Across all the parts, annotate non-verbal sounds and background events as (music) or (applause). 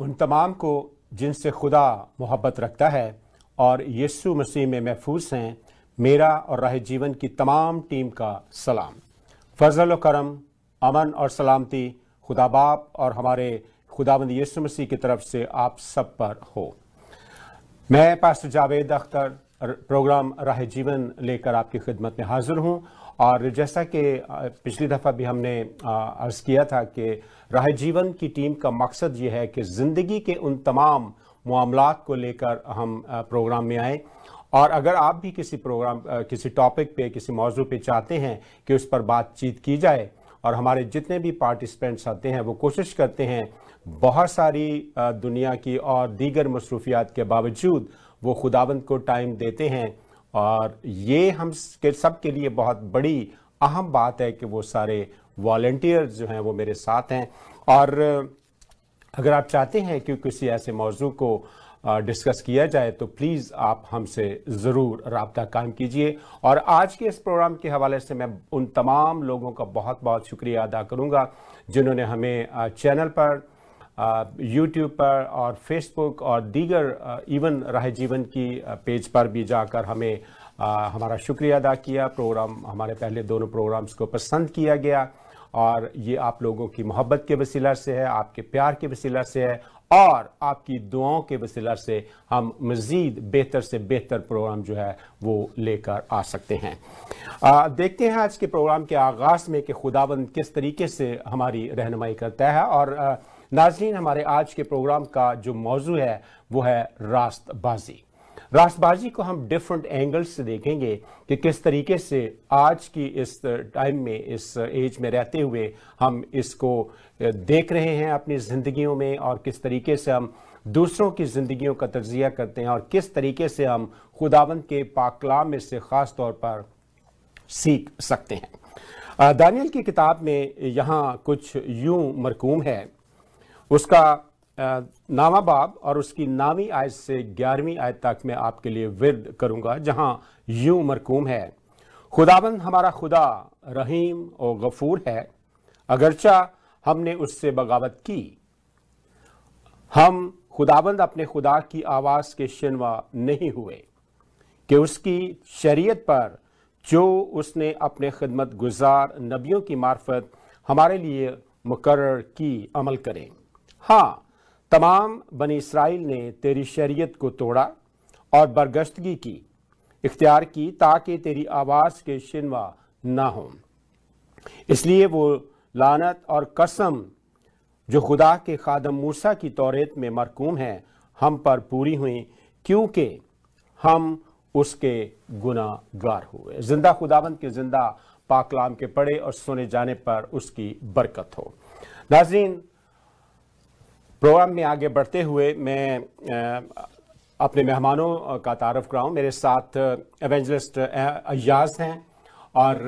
उन तमाम को जिनसे खुदा मोहब्बत रखता है और यीशु मसीह में महफूज हैं, मेरा और राह जीवन की तमाम टीम का सलाम। फजल करम, अमन और सलामती, खुदा बाप और हमारे खुदाबंद यीशु मसीह की तरफ़ से आप सब पर हो। मैं पास्टर जावेद अख्तर, प्रोग्राम राह जीवन लेकर आपकी खिदमत में हाजिर हूँ और जैसा कि पिछली दफ़ा भी हमने अर्ज़ किया था कि राह जीवन की टीम का मकसद ये है कि ज़िंदगी के उन तमाम मामला को लेकर हम प्रोग्राम में आए। और अगर आप भी किसी प्रोग्राम किसी टॉपिक पे, किसी मौजू पे चाहते हैं कि उस पर बातचीत की जाए और हमारे जितने भी पार्टिसिपेंट्स आते हैं, वो कोशिश करते हैं बहुत सारी दुनिया की और दीगर मसरूफियात के बावजूद वो खुदाबंद को टाइम देते हैं और ये हम के सब के लिए बहुत बड़ी अहम बात है कि वो सारे वॉल्टियर्स जो हैं वो मेरे साथ हैं। और अगर आप चाहते हैं कि किसी ऐसे मौजू को डिस्कस किया जाए तो प्लीज़ आप हमसे ज़रूर रबता कायम कीजिए। और आज के इस प्रोग्राम के हवाले से मैं उन तमाम लोगों का बहुत बहुत शुक्रिया अदा करूँगा, जिन्होंने हमें चैनल पर यूट्यूब पर और फेसबुक और दीगर इवन राह जीवन की पेज पर भी जाकर हमें हमारा शुक्रिया अदा किया। प्रोग्राम हमारे पहले दोनों प्रोग्राम्स को पसंद किया गया और ये आप लोगों की मोहब्बत के वसीला से है आपके प्यार के वसीला से है और आपकी दुआओं के वसीला से हम मज़ीद बेहतर से बेहतर प्रोग्राम जो है वो लेकर आ सकते हैं। आ, देखते हैं आज के प्रोग्राम के आगाज़ में कि खुदाबंद किस तरीके से हमारी रहनुमाई करता है और आ, नाजरीन, हमारे आज के प्रोग्राम का जो मौजू है, वो है रास्तबाजी। रास्तबाजी को हम डिफरेंट एंगल से देखेंगे कि किस तरीके से आज की इस टाइम में, इस एज में रहते हुए हम इसको देख रहे हैं अपनी ज़िंदगियों में और किस तरीके से हम दूसरों की ज़िंदगियों का तजिया करते हैं और किस तरीके से हम खुदाबंद के पाकलाम में से ख़ास तौर पर सीख सकते हैं। दानियल की किताब में यहाँ कुछ यूँ मरकूम है। उसका नामा बाब और उसकी नामी आयत से ग्यारहवीं आयत तक मैं आपके लिए विरद करूँगा, जहाँ यूँ मरकूम है, खुदाबंद हमारा खुदा रहीम और गफूर है, अगरचा हमने उससे बगावत की। हम खुदाबंद अपने खुदा की आवाज़ के शिनवा नहीं हुए, कि उसकी शरीयत पर जो उसने अपने खिदमत गुजार नबियों की मार्फत हमारे लिए मुकर की अमल करें। हाँ तमाम बनी इसराइल ने तेरी शरीयत को तोड़ा और बरगश्तगी की, इख्तियार की ताकि तेरी आवाज़ के शिनवा ना हो। इसलिए वो लानत और कसम जो खुदा के खादम मूसा की तौरेत में मरकूम है, हम पर पूरी हुई, क्योंकि हम उसके गुनागार हुए। ज़िंदा खुदाबंद के ज़िंदा पाकलाम के पड़े और सुने जाने पर उसकी बरकत हो। नाजरीन प्रोग्राम में आगे बढ़ते हुए मैं अपने मेहमानों का तारफ कराऊँ। मेरे साथ एवेंजलिस्ट अयाज हैं और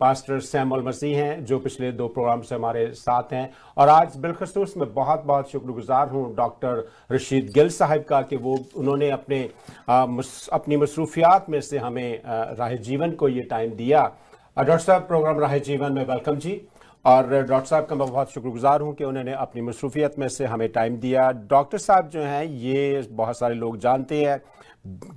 पास्टर सैमुअल मसीह हैं, जो पिछले दो प्रोग्राम से हमारे साथ हैं। और आज बिलखसूस में बहुत बहुत शुक्रगुजार हूँ डॉक्टर रशीद गिल साहब का कि वो, उन्होंने अपने अपनी मसरूफियात में से हमें राह जीवन को ये टाइम दिया। डॉक्टर साहब, प्रोग्राम राह जीवन में वेलकम जी। और डॉक्टर साहब का मैं बहुत शुक्रगुजार हूँ कि उन्होंने अपनी मसरूफियत में से हमें टाइम दिया। डॉक्टर साहब जो हैं, ये बहुत सारे लोग जानते हैं।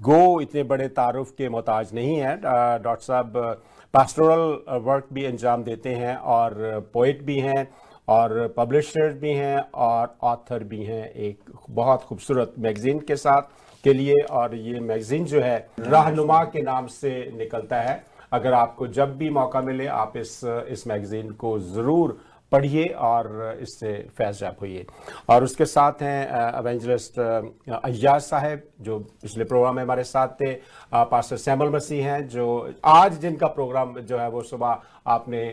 गो इतने बड़े तारुफ के मोहताज नहीं है। डॉक्टर साहब पास्टोरल वर्क भी अंजाम देते हैं और पोइट भी हैं और पब्लिशर भी हैं और ऑथर भी हैं एक बहुत खूबसूरत मैगज़ीन के साथ के लिए और ये मैगज़ीन जो है, रहनुमा के नाम से निकलता है। अगर आपको जब भी मौका मिले, आप इस इस मैगज़ीन को ज़रूर पढ़िए और इससे फैज़याब होइए। और उसके साथ हैं अवेंजलिस्ट अयाज साहब, जो पिछले प्रोग्राम में हमारे साथ थे। पास्टर सैमल मसीह हैं, जो आज जिनका प्रोग्राम जो है, वो सुबह आपने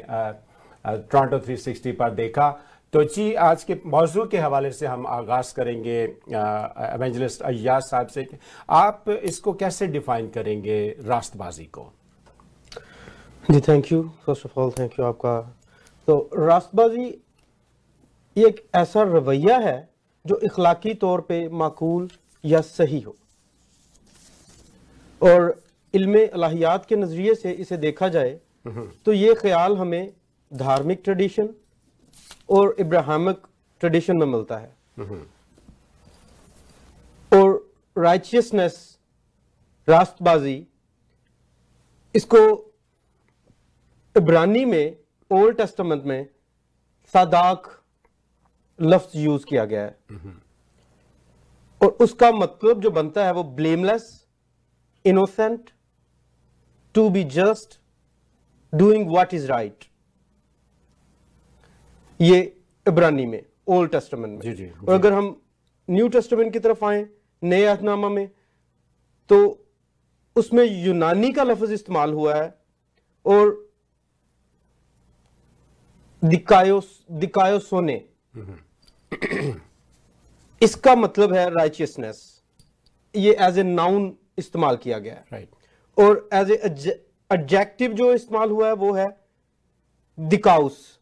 टोरंटो 360 पर देखा। तो जी, आज के मौजू के हवाले से हम आगाज़ करेंगे एवेंजलिस्ट अयाज साहब से आप इसको कैसे डिफ़ाइन करेंगे रास्तबाजी को? जी thank you first of all thank you आपका। तो रास्तबाजी ये एक ऐसा रवैया है जो इखलाकी तौर पे माकूल या सही हो। और इल्म अलाहियात के नज़रिए से इसे देखा जाए तो ये ख्याल हमें धार्मिक ट्रेडिशन और इब्राहमिक ट्रेडिशन में मिलता है। और राइचियसनेस रास्तबाजी इसको इब्रानी में ओल्ड टेस्टमेंट में सादाक लफ्ज यूज़ किया गया है। और उसका मतलब जो बनता है वो blameless innocent to be just doing what is right ये इब्रानी में ओल्ड टेस्टमेंट में। जी, जी, और अगर हम न्यू टेस्टमेंट की तरफ़ आए नए अहदनामा में तो उसमें यूनानी का लफ्ज इस्तेमाल हुआ है और दिकायो दिकायो सोने। इसका मतलब है राइचियसनेस ये एज ए नाउन इस्तेमाल किया गया है। राइट और एज ए एडजेक्टिव जो इस्तेमाल हुआ है वो है दिकाउस।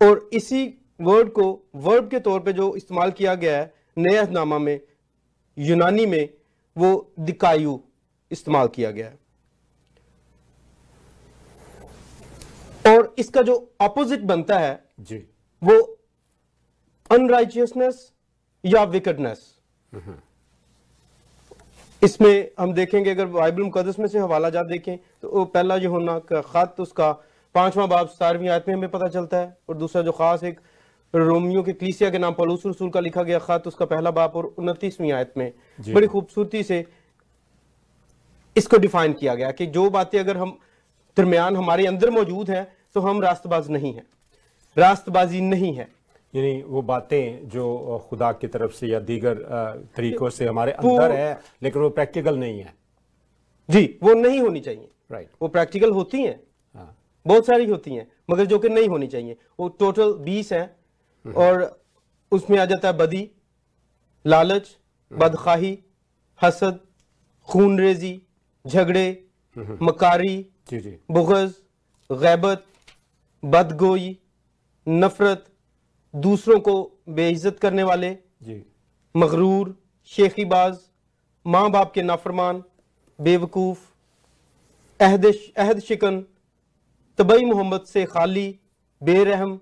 और इसी वर्ड को वर्ब के तौर पे जो इस्तेमाल किया गया है नए नामा में यूनानी में वो दिकायु इस्तेमाल किया गया है और इसका जो ऑपोजिट बनता है जी। वो अनराइचियसनेस या विकेडनेस इसमें हम देखेंगे अगर बाइबल मुकदस में से हवाला जात देखें तो वो पहला जो होना का खत उसका पांचवा बाब सतारवीं आयत में हमें पता चलता है। और दूसरा जो खास एक रोमियो के क्लीसिया के नाम पलूस रसूल का लिखा गया खत उसका पहला बाप और उनतीसवीं आयत में। बड़ी खूबसूरती से इसको डिफाइन किया गया कि जो बातें अगर हम दरमियान हमारे अंदर मौजूद हैं तो हम रास्तबाज नहीं हैं। रास्तबाजी नहीं है। यानी वो बातें जो खुदा की तरफ़ से या दीगर तरीकों से हमारे अंदर है लेकिन वो प्रैक्टिकल नहीं है। जी वो नहीं होनी चाहिए। राइट वो प्रैक्टिकल होती हैं। हाँ। बहुत सारी होती हैं मगर जो कि नहीं होनी चाहिए। वो टोटल बीस हैं और उसमें आ जाता है बदी लालच बदखाही हसद खून रेजी झगड़े मकारी जी जी। बुगज गैबत बदगोई नफरत दूसरों को बेइज्जत करने वाले जी। मगरूर शेखीबाज माँ बाप के नाफरमान बेवकूफ़ अहद अहद शिकन तबई मोहम्मद से खाली बेरहम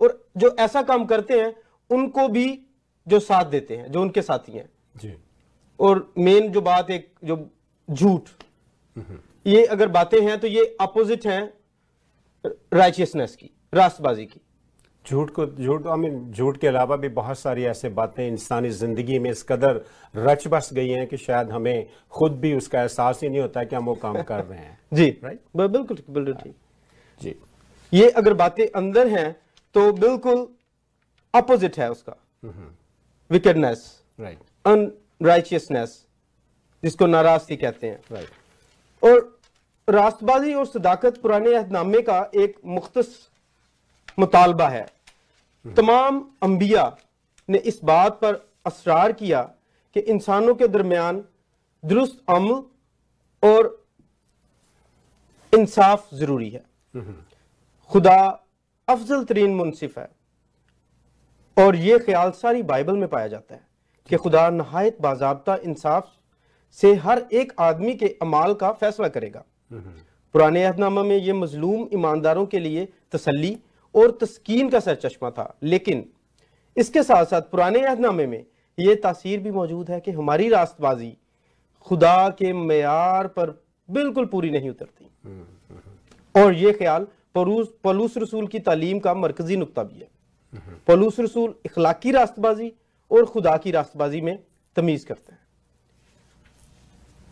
और जो ऐसा काम करते हैं उनको भी जो साथ देते हैं जो उनके साथी हैं। जी। और मेन जो बात एक जो झूठ ये अगर बातें हैं तो ये अपोजिट हैं राइचियसनेस की रास्तबाजी की। झूठ को झूठ आई मीन झूठ के अलावा भी बहुत सारी ऐसे बातें इंसानी ज़िंदगी में इस कदर रच बस गई हैं कि शायद हमें खुद भी उसका एहसास ही नहीं होता कि हम वो काम कर रहे हैं। (laughs) जी। Right? ब- बिल्कुल बिल्कुल ठीक। जी। ये अगर बातें अंदर हैं तो बिल्कुल अपोजिट है उसका। विकेडनेस राइट अनराइचियसनेस जिसको नाराज़गी कहते हैं। राइट और रास्तबाजी और सदाकत पुराने अहदनामे का एक मुख्तस मुतालबा है। तमाम अंबिया ने इस बात पर असरार किया कि इंसानों के दरमियान दुरुस्त अमल और इंसाफ ज़रूरी है। खुदा अफजल तरीन मुनसिफ है और ये ख्याल सारी बाइबल में पाया जाता है कि खुदा नहायत बाजाबता इंसाफ से हर एक आदमी के अमाल का फैसला करेगा। पुराने अहदनामा में ये मजलूम ईमानदारों के लिए तसली और तस्कीन का सरचश्मा था। लेकिन इसके साथ साथ पुराने अहदनामे में ये तासीर भी मौजूद है कि हमारी रास्तबाजी खुदा के मैार पर बिल्कुल पूरी नहीं उतरती। और ये ख्याल पलूस रसूल की तालीम का मरकजी नुकता भी है। पलूस रसूल इखलाकी रास्तबाजी और खुदा की रास्तबाजी में तमीज करते हैं।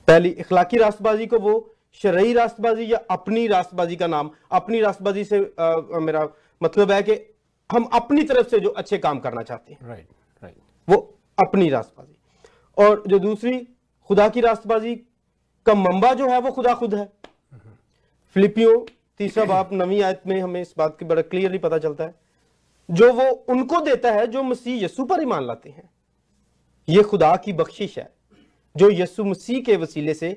पहली इखलाकी रास्तबाजी को वो शरई रास्तबाजी या अपनी राष्ट्रबाजी का नाम अपनी राष्ट्रबाजी से अ, मेरा मतलब है कि हम अपनी तरफ़ से जो अच्छे काम करना चाहते हैं। राइट राइट वो अपनी राष्ट्रबाजी और जो दूसरी खुदा की राष्ट्रबाजी का मंबा जो है वो खुदा खुद है। फिलिपियो तीसरा बाप नवी आयत में हमें इस बात की बड़ा क्लियरली पता चलता है। जो वो उनको देता है जो मसीह यस्सु पर ईमान लाते हैं ये खुदा की बख्शिश है। जो यसु मसीह के वसीले से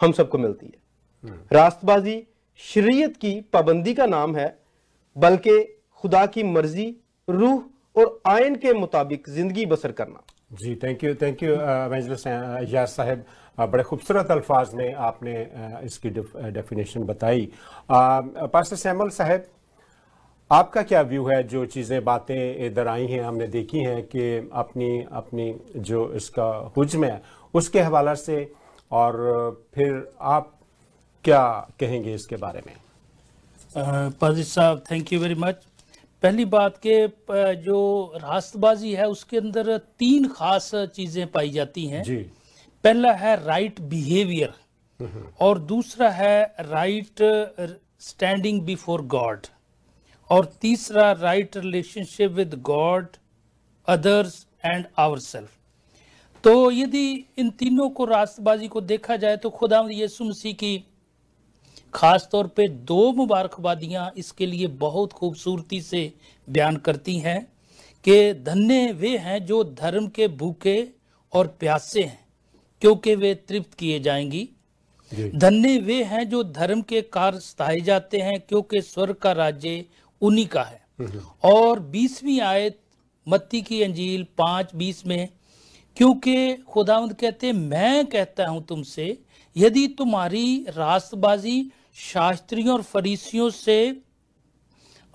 हम सबको मिलती है। रास्तबाजी शरीयत की पाबंदी का नाम है बल्कि खुदा की मर्ज़ी रूह और आयन के मुताबिक ज़िंदगी बसर करना। जी थैंक यू थैंक यू याज साहब। बड़े खूबसूरत अल्फाज में आपने अ, इसकी डेफिनेशन बताई। पास्टर सैमुअल साहब आपका क्या व्यू है? जो चीज़ें बातें इधर आई हैं हमने देखी हैं कि अपनी अपनी जो इसका हुज्म है उसके हवाला से और फिर आप क्या कहेंगे इसके बारे में? पाजी साहब थैंक यू वेरी मच पहली बात के जो रास्तबाजी है उसके अंदर तीन खास चीज़ें पाई जाती हैं। जी। पहला है राइट बिहेवियर और दूसरा है राइट स्टैंडिंग बिफोर गॉड और तीसरा right relationship with God others and our तो यदि इन तीनों को रास्तबाजी को देखा जाए तो खुदा यीशु मसीह की खास तौर पे दो मुबारकबादियाँ इसके लिए बहुत खूबसूरती से बयान करती हैं कि धन्य वे हैं जो धर्म के भूखे और प्यासे हैं क्योंकि वे तृप्त किए जाएँगी। धन्य वे हैं जो धर्म के कार्य सताए जाते हैं क्योंकि स्वर्ग का राज्य उन्हीं का है। और बीसवीं आयत मत्ती की अंजील पाँच बीस में क्योंकि खुदावंद कहते मैं कहता हूँ तुमसे यदि तुम्हारी रास्तबाजी शास्त्रियों और फरीसियों से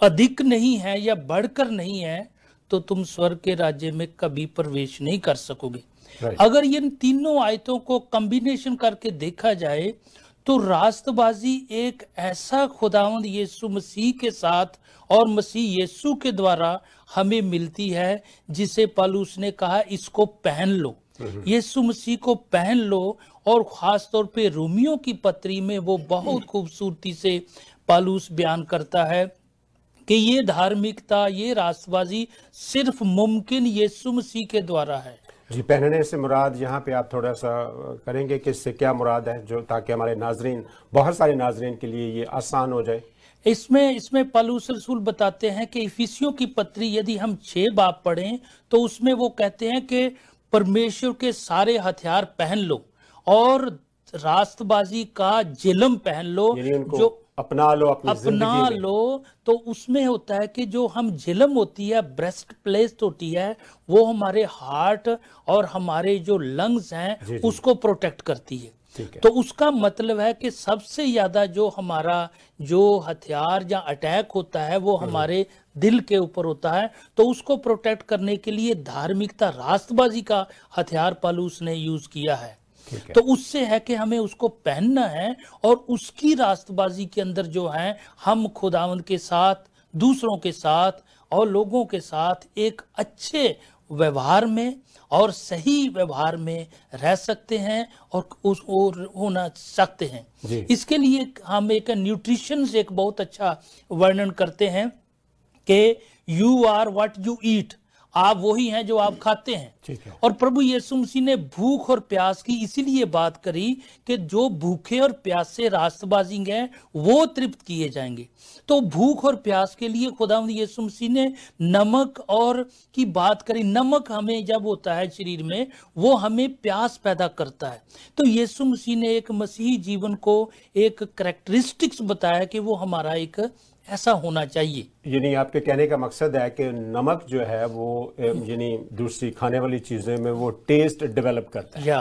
अधिक नहीं है या बढ़कर नहीं है तो तुम स्वर्ग के राज्य में कभी प्रवेश नहीं कर सकोगे Right. अगर इन तीनों आयतों को कॉम्बिनेशन करके देखा जाए तो रास्तबाजी एक ऐसा खुदावंद यीशु मसीह के साथ और मसीह यीशु के द्वारा हमें मिलती है जिसे पालूस ने कहा इसको पहन लो। यीशु मसीह को पहन लो और खास तौर पे रोमियो की पत्री में वो बहुत खूबसूरती से पालूस बयान करता है कि ये धार्मिकता ये रास्तबाजी सिर्फ़ मुमकिन यीशु मसीह के द्वारा है। जी पहनने से मुराद यहाँ पे आप थोड़ा सा करेंगे कि इससे क्या मुराद है जो ताकि हमारे नाजरीन बहुत सारे नाजरीन के लिए ये आसान हो जाए। इसमें इसमें पलूस रसूल बताते हैं कि इफिसियों की पत्री यदि हम छह बाप पढ़ें तो उसमें वो कहते हैं कि परमेश्वर के सारे हथियार पहन लो और रास्तबाजी का जिलम पहन लो जो अपना लो अपनी अपना में। लो तो उसमें होता है कि जो हम जिलम होती है ब्रेस्ट प्लेस होती है वो हमारे हार्ट और हमारे जो लंग्स हैं। उसको प्रोटेक्ट करती है। तो उसका मतलब है कि सबसे ज़्यादा जो हमारा जो हथियार या अटैक होता है वो हमारे दिल के ऊपर होता है। तो उसको प्रोटेक्ट करने के लिए धार्मिकता रास्तबाजी का हथियार पालूस ने यूज़ किया है। तो उससे है कि हमें उसको पहनना है और उसकी रास्तबाजी के अंदर जो है हम खुदावंद के साथ दूसरों के साथ और लोगों के साथ एक अच्छे व्यवहार में और सही व्यवहार में रह सकते हैं और उस और होना सकते हैं। इसके लिए हम एक न्यूट्रिशन से एक बहुत अच्छा वर्णन करते हैं कि you are what you eat आप वही हैं जो आप खाते हैं। है। और प्रभु यीशु मसीह ने भूख और प्यास की इसीलिए बात करी कि जो भूखे और प्यासे रास्तबाजी हैं वो तृप्त किए जाएँगे। तो भूख और प्यास के लिए खुदा यीशु मसीह ने नमक और की बात करी। नमक हमें जब होता है शरीर में वो हमें प्यास पैदा करता है। तो यीशु मसीह ने एक मसीही जीवन को एक करेक्टरिस्टिक्स बताया कि वो हमारा एक ऐसा होना चाहिए। यानी आपके कहने का मकसद है कि नमक जो है वो यानी दूसरी खाने वाली चीज़ें में वो टेस्ट डेवलप करता है। या।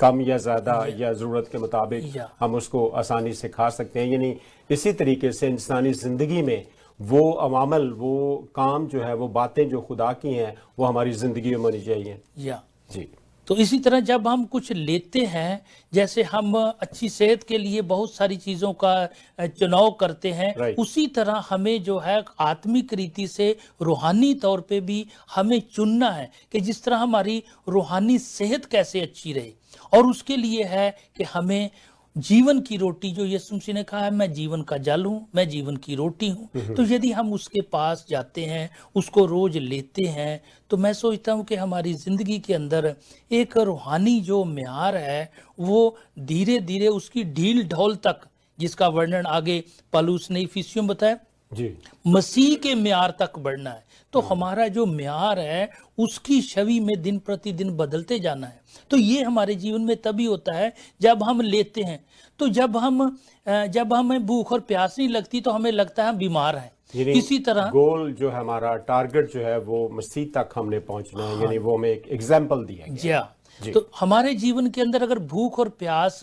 कम या ज़्यादा या। ज़रूरत के मुताबिक हम उसको आसानी से खा सकते हैं। यानी इसी तरीके से इंसानी ज़िंदगी में वो अवामल वो काम जो है वो बातें जो खुदा की हैं वो हमारी ज़िंदगी में होनी चाहिए। या। जी। तो इसी तरह जब हम कुछ लेते हैं जैसे हम अच्छी सेहत के लिए बहुत सारी चीज़ों का चुनाव करते हैं उसी तरह हमें जो है आत्मिक रीति से रूहानी तौर पे भी हमें चुनना है कि जिस तरह हमारी रूहानी सेहत कैसे अच्छी रहे। और उसके लिए है कि हमें जीवन की रोटी जो यीशु मसीह ने कहा है मैं जीवन का जल हूँ मैं जीवन की रोटी हूँ। तो यदि हम उसके पास जाते हैं उसको रोज लेते हैं तो मैं सोचता हूँ कि हमारी ज़िंदगी के अंदर एक रूहानी जो म्यार है वो धीरे धीरे उसकी ढील ढोल तक जिसका वर्णन आगे पलूस ने फीसियों बताया जी। मसीह के म्यार तक बढ़ना है। तो हमारा जो म्यार है उसकी छवि में दिन प्रतिदिन बदलते जाना है। तो ये हमारे जीवन में तभी होता है जब हम लेते हैं। तो जब हम जब हमें भूख और प्यास नहीं लगती तो हमें लगता है हम बीमार हैं। इसी तरह गोल जो है हमारा टारगेट जो है वो मसीह तक हमने पहुँचना है। यानी वो हमें एक एग्ज़ाम्पल दिया गया जी हाँ। जी। तो हमारे जीवन के अंदर अगर भूख और प्यास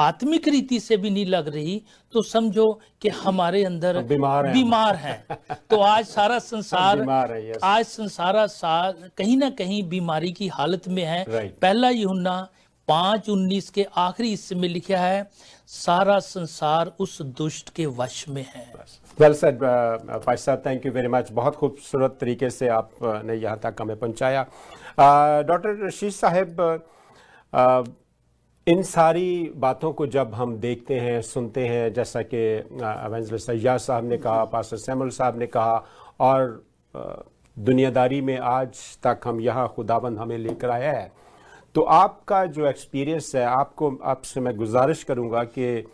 आत्मिक रीति से भी नहीं लग रही तो समझो कि हमारे अंदर बीमार हैं। बीमार हैं तो आज सारा संसार. आज संसारा सा कहीं ना कहीं बीमारी की हालत में है. पहला यूहन्ना पाँच उन्नीस के आखिरी हिस्से में लिखा है सारा संसार उस दुष्ट के वश में है वेल सेड भाई साहब थैंक यू वेरी मच बहुत खूबसूरत तरीके से आपने यहाँ तक हमें पहुँचाया डॉक्टर रशीद साहब uh, इन सारी बातों को जब हम देखते हैं, सुनते हैं, जैसा कि सैयाद साहब ने कहा पास्टर सैमुल साहब ने कहा, और दुनियादारी में आज तक हम यहाँ खुदाबंद हमें लेकर आया है तो आपका जो एक्सपीरियंस है, आपको, आपसे मैं गुजारिश करूँगा कि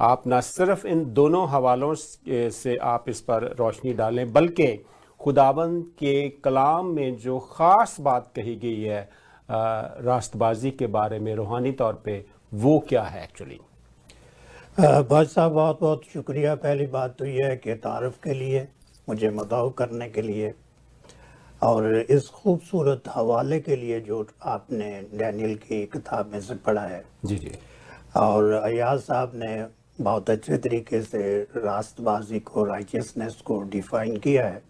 आप ना सिर्फ़ इन दोनों हवालों से आप इस पर रोशनी डालें, बल्कि खुदाबंद के कलाम में जो ख़ास बात कही गई है रास्तबाजी के बारे में रूहानी तौर पे वो क्या है एक्चुअली भाई साहब बहुत बहुत शुक्रिया। पहली बात तो यह है कि तारफ़ के लिए मुझे मदाऊ करने के लिए और इस खूबसूरत हवाले के लिए जो आपने डैनियल की किताब में से पढ़ा है। जी जी। और अयाज साहब ने बहुत अच्छे तरीके से रास्तबाजी को राइचियसनेस को डिफाइन किया है।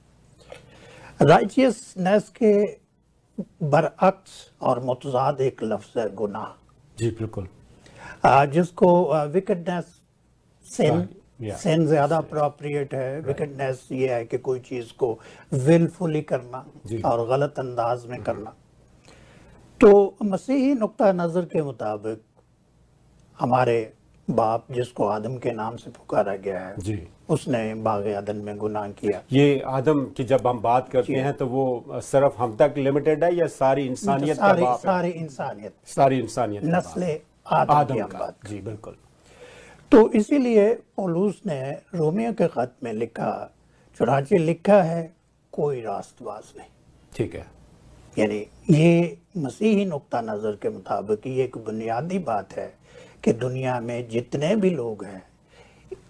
राइचियसनेस के बरअक्स और मतजाद एक लफ्ज़ है गुनाह। जी बिल्कुल। जिसको विकेटनेस सेन. सेन ज़्यादा अप्रोप्रिएट है। विकेटनेस ये है कि कोई चीज़ को विलफुली करना और गलत अंदाज में करना। तो मसीही नुक्ता नज़र के मुताबिक हमारे बाप जिसको आदम के नाम से पुकारा गया है जी। उसने बाग अदन में गुनाह किया। ये आदम की जब हम बात करते हैं तो वो सिर्फ़ हम तक लिमिटेड है या सारी इंसानियत सारी सारी इंसानियत। सारी इंसानियत नस्ल आदम, आदम का। बात जी बिल्कुल। तो इसीलिए पौलुस ने रोमियो के खत में लिखा चुनाचे लिखा है कोई रास्तवास नहीं। ठीक है। यानी ये मसीही नुक्ता नज़र के मुताबिक ये एक बुनियादी बात है कि दुनिया में जितने भी लोग हैं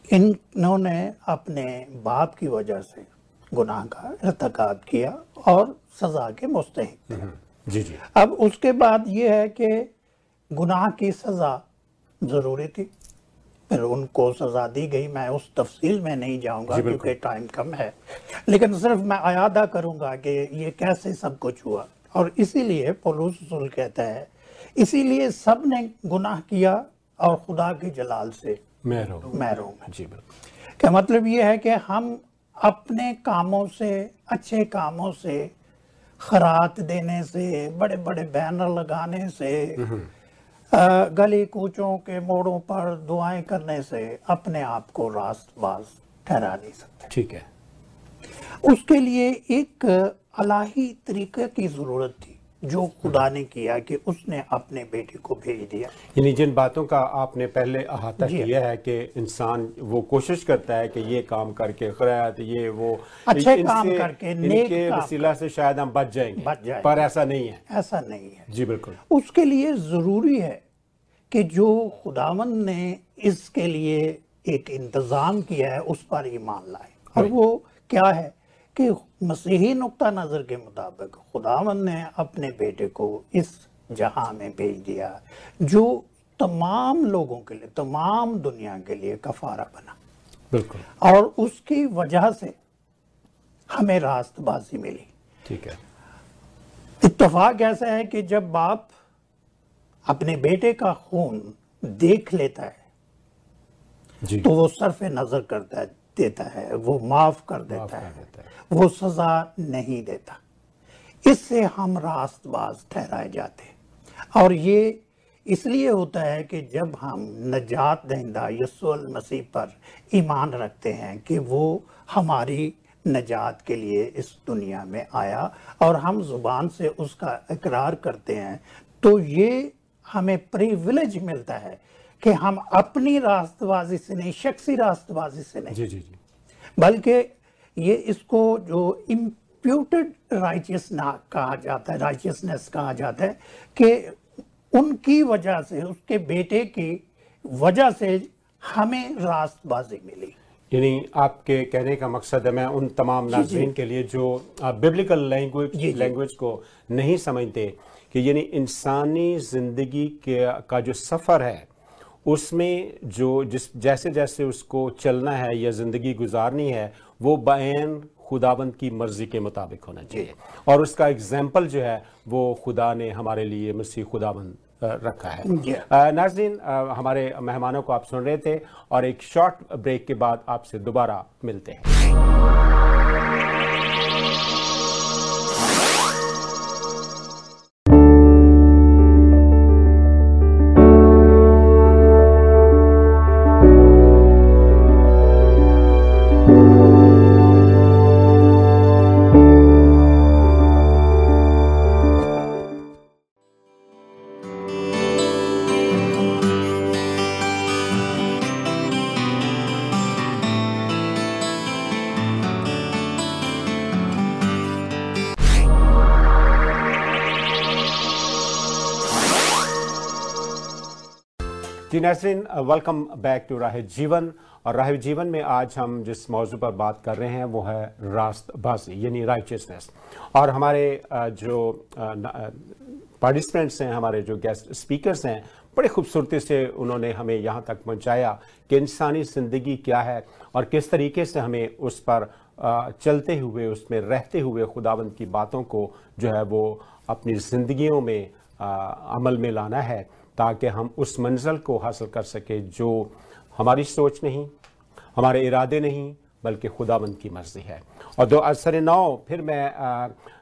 इन्होंने अपने बाप की वजह से गुनाह का irtikab किया और सज़ा के मुस्तहिक थे। हम्म, जी जी। अब उसके बाद ये है कि गुनाह की सज़ा ज़रूरी थी। फिर उनको सज़ा दी गई। मैं उस तफसील में नहीं जाऊँगा क्योंकि टाइम कम है। लेकिन सिर्फ़ मैं अयादा करूँगा कि ये कैसे सब कुछ हुआ। और इसीलिए पौलुस कहता है इसीलिए सबने गुनाह किया और खुदा के जलाल से मैं रहूँ महरूम जी बिल्कुल। का मतलब ये है कि हम अपने कामों से अच्छे कामों से खरात देने से बड़े बड़े बैनर लगाने से गली कूचों के मोड़ों पर दुआएँ करने से अपने आप को रास्तबाज ठहरा नहीं सकते। ठीक है। उसके लिए एक अलाही तरीके की ज़रूरत थी। जो खुदा ने किया कि उसने अपने बेटे को भेज दिया। यानी जिन बातों का आपने पहले अहाता किया है कि इंसान वो कोशिश करता है कि ये काम करके खैरात ये वो अच्छे काम करके, नेक वसीला से शायद हम बच जाएँगे। बच जाएँगे। पर ऐसा नहीं है। ऐसा नहीं है। जी बिल्कुल। उसके लिए ज़रूरी है कि जो खुदावन ने इसके लिए एक इंतज़ाम किया है उस पर ईमान लाए। और वो क्या है? कि मसीही नुक्ता नज़र के मुताबिक खुदावन ने अपने बेटे को इस जहाँ में भेज दिया जो तमाम लोगों के लिए तमाम दुनिया के लिए कफारा बना। बिल्कुल। और उसकी वजह से हमें रास्तबाजी मिली। ठीक है। इतफाक ऐसा है कि जब बाप अपने बेटे का खून देख लेता है जी। तो वो सरफ नज़र करता है देता है वो माफ़ कर माफ़ देता कर है। देता है। वो सजा नहीं देता। इससे हम रास्तबाज ठहराए जाते और ये इसलिए होता है कि जब हम नजात दहिंदा यसुल मसीह पर ईमान रखते हैं कि वो हमारी नजात के लिए इस दुनिया में आया और हम ज़ुबान से उसका इकरार करते हैं तो ये हमें प्रिविलेज मिलता है कि हम अपनी रास्तबाजी से नहीं शख्सी रास्तबाजी से नहीं। जी जी जी। बल्कि ये इसको जो इम्प्यूटेड राइचियस कहा जाता है राइचियसनेस कहा जाता है कि उनकी वजह से उसके बेटे की वजह से हमें रास्तबाजी मिली यानी आपके कहने का मकसद है मैं उन तमाम। नाजरीन के लिए जो बिब्लिकल लैंग्वेज लैंग्वेज को नहीं समझते कि यानी इंसानी ज़िंदगी के का जो सफ़र है उसमें जो जिस जैसे जैसे उसको चलना है या ज़िंदगी गुजारनी है वो बैन खुदाबंद की मर्ज़ी के मुताबिक होना चाहिए। और उसका एग्ज़ाम्पल जो है वो खुदा ने हमारे लिए मसीह खुदाबंद रखा है। नाजरीन हमारे मेहमानों को आप सुन रहे थे और एक शॉर्ट ब्रेक के बाद आपसे दोबारा मिलते हैं। जी Nasreen welcome back to Raah Jeevan. और राह जीवन में आज हम जिस मौजू पर बात कर रहे हैं, वो है रास्तबाजी, यानी राइचियसनेस और हमारे जो पार्टिसिपेंट्स हैं, हमारे जो गेस्ट स्पीकर्स हैं, बड़े खूबसूरती से उन्होंने हमें यहाँ तक पहुँचाया कि इंसानी ज़िंदगी क्या है और किस तरीके से हमें उस पर चलते हुए, उसमें रहते हुए खुदावंद की बातों को जो है वो अपनी ज़िंदगियों में अमल में लाना है। ताकि हम उस मंजिल को हासिल कर सके जो हमारी सोच नहीं हमारे इरादे नहीं बल्कि खुदाबंद की मर्ज़ी है। और दो असर नौ फिर मैं